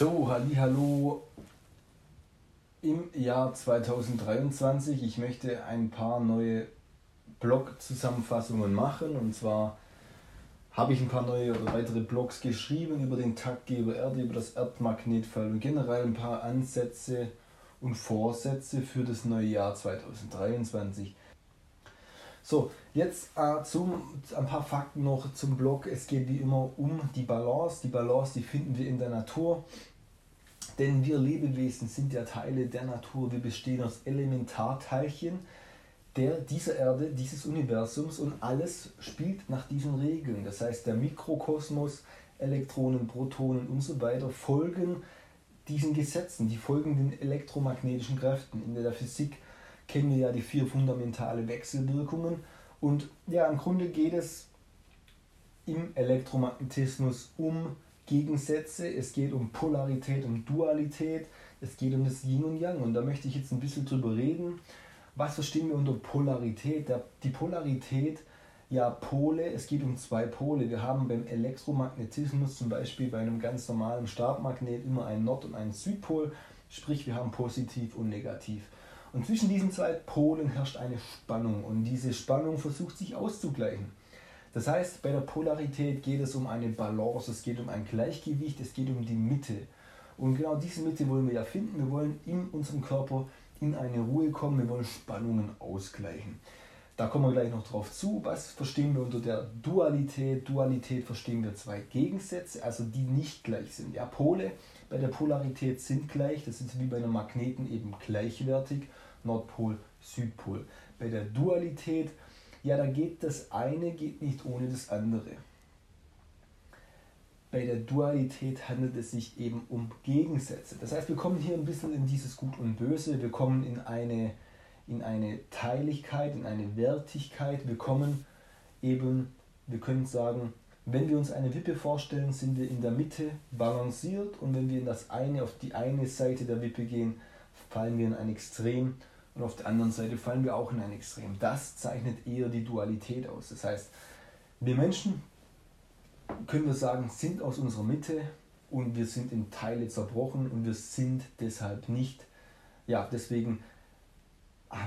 So, hallo im Jahr 2023. Ich möchte ein paar neue Blog-Zusammenfassungen machen. Und zwar habe ich ein paar neue oder weitere Blogs geschrieben über den Taktgeber Erde, über das Erdmagnetfeld und generell ein paar Ansätze und Vorsätze für das neue Jahr 2023. So, jetzt äh, zum, ein paar Fakten noch zum Blog. Es geht wie immer um die Balance. Die Balance, die finden wir in der Natur. Denn wir Lebewesen sind ja Teile der Natur. Wir bestehen aus Elementarteilchen der, dieser Erde, dieses Universums und alles spielt nach diesen Regeln. Das heißt, der Mikrokosmos, Elektronen, Protonen und so weiter folgen diesen Gesetzen, die folgen den elektromagnetischen Kräften. In der Physik kennen wir ja die vier fundamentale Wechselwirkungen und ja, im Grunde geht es im Elektromagnetismus um Gegensätze, es geht um Polarität, um Dualität, es geht um das Yin und Yang und da möchte ich jetzt ein bisschen drüber reden. Was verstehen wir unter Polarität? Die Polarität, ja Pole, es geht um zwei Pole. Wir haben beim Elektromagnetismus zum Beispiel bei einem ganz normalen Stabmagnet immer einen Nord- und einen Südpol, sprich wir haben positiv und negativ. Und zwischen diesen zwei Polen herrscht eine Spannung und diese Spannung versucht sich auszugleichen. Das heißt, bei der Polarität geht es um eine Balance, es geht um ein Gleichgewicht, es geht um die Mitte. Und genau diese Mitte wollen wir ja finden. Wir wollen in unserem Körper in eine Ruhe kommen, wir wollen Spannungen ausgleichen. Da kommen wir gleich noch drauf zu. Was verstehen wir unter der Dualität? Dualität verstehen wir zwei Gegensätze, also die nicht gleich sind. Ja, Pole bei der Polarität sind gleich, das ist wie bei einem Magneten eben gleichwertig, Nordpol, Südpol. Bei der Dualität ja, da geht das eine geht nicht ohne das andere. Bei der Dualität handelt es sich eben um Gegensätze. Das heißt, wir kommen hier ein bisschen in dieses Gut und Böse, wir kommen in eine, in eine Teiligkeit, in eine Wertigkeit, wir kommen eben, wir können sagen, wenn wir uns eine Wippe vorstellen, sind wir in der Mitte balanciert und wenn wir in das eine, auf die eine Seite der Wippe gehen, fallen wir in ein Extrem und auf der anderen Seite fallen wir auch in ein Extrem. Das zeichnet eher die Dualität aus. Das heißt, wir Menschen, können wir sagen, sind aus unserer Mitte und wir sind in Teile zerbrochen und wir sind deshalb nicht, ja, deswegen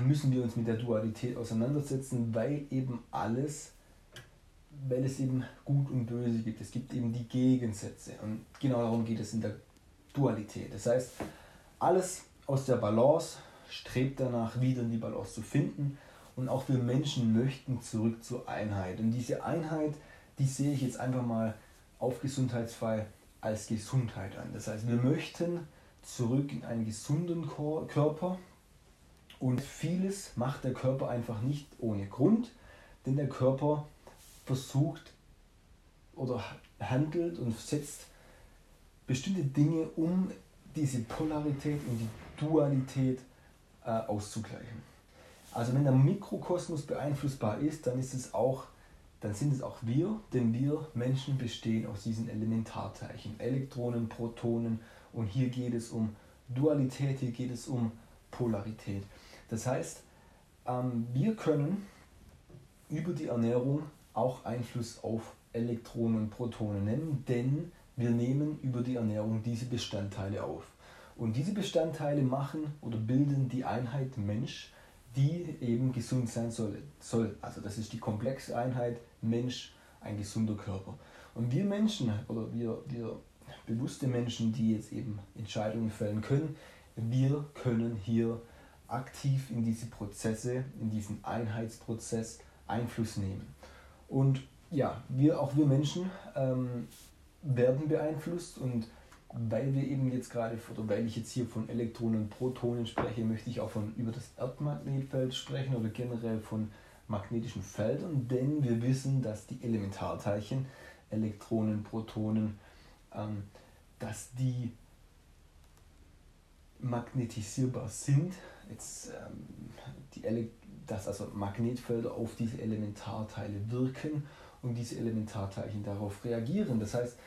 müssen wir uns mit der Dualität auseinandersetzen, weil eben alles, weil es eben Gut und Böse gibt. Es gibt eben die Gegensätze und genau darum geht es in der Dualität. Das heißt, alles aus der Balance strebt danach, wieder in die Balance zu finden. Und auch wir Menschen möchten zurück zur Einheit. Und diese Einheit, die sehe ich jetzt einfach mal auf Gesundheitsfall als Gesundheit an. Das heißt, wir möchten zurück in einen gesunden Körper. Und vieles macht der Körper einfach nicht ohne Grund, denn der Körper versucht oder handelt und setzt bestimmte Dinge, um diese Polarität und die Dualität äh, auszugleichen. Also wenn der Mikrokosmos beeinflussbar ist, dann ist es auch, dann sind es auch wir, denn wir Menschen bestehen aus diesen Elementarteilchen, Elektronen, Protonen und hier geht es um Dualität, hier geht es um Polarität. Das heißt, ähm, wir können über die Ernährung auch Einfluss auf Elektronen und Protonen nehmen, denn wir nehmen über die Ernährung diese Bestandteile auf. Und diese Bestandteile machen oder bilden die Einheit Mensch, die eben gesund sein soll. soll. Also das ist die komplexe Einheit Mensch, ein gesunder Körper. Und wir Menschen oder wir, wir bewusste Menschen, die jetzt eben Entscheidungen fällen können, wir können hier aktiv in diese Prozesse, in diesen Einheitsprozess Einfluss nehmen. Und ja, wir, auch wir Menschen ähm, werden beeinflusst und weil wir eben jetzt gerade, oder weil ich jetzt hier von Elektronen und Protonen spreche, möchte ich auch von über das Erdmagnetfeld sprechen oder generell von magnetischen Feldern, denn wir wissen, dass die Elementarteilchen, Elektronen, Protonen, ähm, dass die magnetisierbar sind, jetzt, ähm, die dass also Magnetfelder auf diese Elementarteile wirken und diese Elementarteilchen darauf reagieren. Das heißt,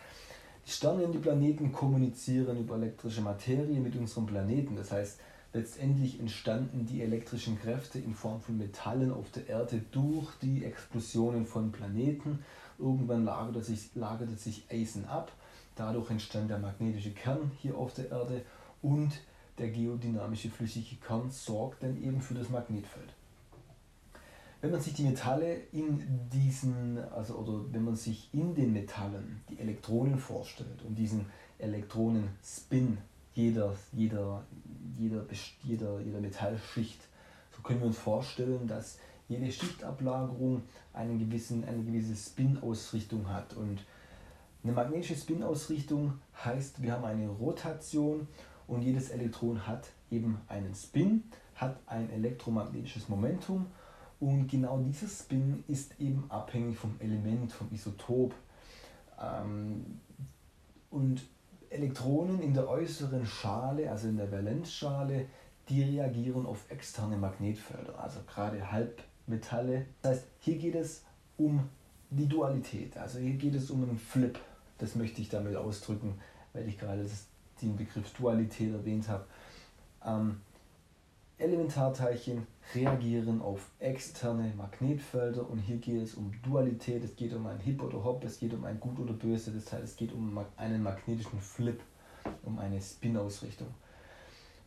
die Sterne und die Planeten kommunizieren über elektrische Materie mit unserem Planeten. Das heißt, letztendlich entstanden die elektrischen Kräfte in Form von Metallen auf der Erde durch die Explosionen von Planeten. Irgendwann lagerte sich, lagerte sich Eisen ab. Dadurch entstand der magnetische Kern hier auf der Erde und der geodynamische flüssige Kern sorgt dann eben für das Magnetfeld. Wenn man sich die Metalle in diesen, also oder wenn man sich in den Metallen die Elektronen vorstellt und diesen Elektronenspin jeder, jeder, jeder, jeder, jeder Metallschicht, so können wir uns vorstellen, dass jede Schichtablagerung einen gewissen, eine gewisse Spin-Ausrichtung hat. Und eine magnetische Spin-Ausrichtung heißt, wir haben eine Rotation und jedes Elektron hat eben einen Spin, hat ein elektromagnetisches Momentum und genau dieses Spin ist eben abhängig vom Element, vom Isotop. Ähm, und Elektronen in der äußeren Schale, also in der Valenzschale, die reagieren auf externe Magnetfelder, also gerade Halbmetalle. Das heißt, hier geht es um die Dualität, also hier geht es um einen Flip. Das möchte ich damit ausdrücken, weil ich gerade den Begriff Dualität erwähnt habe. Ähm, Elementarteilchen reagieren auf externe Magnetfelder und hier geht es um Dualität, es geht um ein Hip oder Hop, es geht um ein Gut oder Böse, das heißt es geht um einen magnetischen Flip, um eine Spin-Ausrichtung.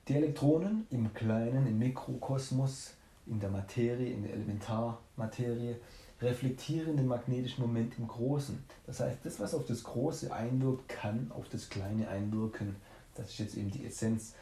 Die Elektronen im kleinen, im Mikrokosmos, in der Materie, in der Elementarmaterie, reflektieren den magnetischen Moment im Großen. Das heißt, das, was auf das Große einwirkt, kann auf das Kleine einwirken. Das ist jetzt eben die Essenz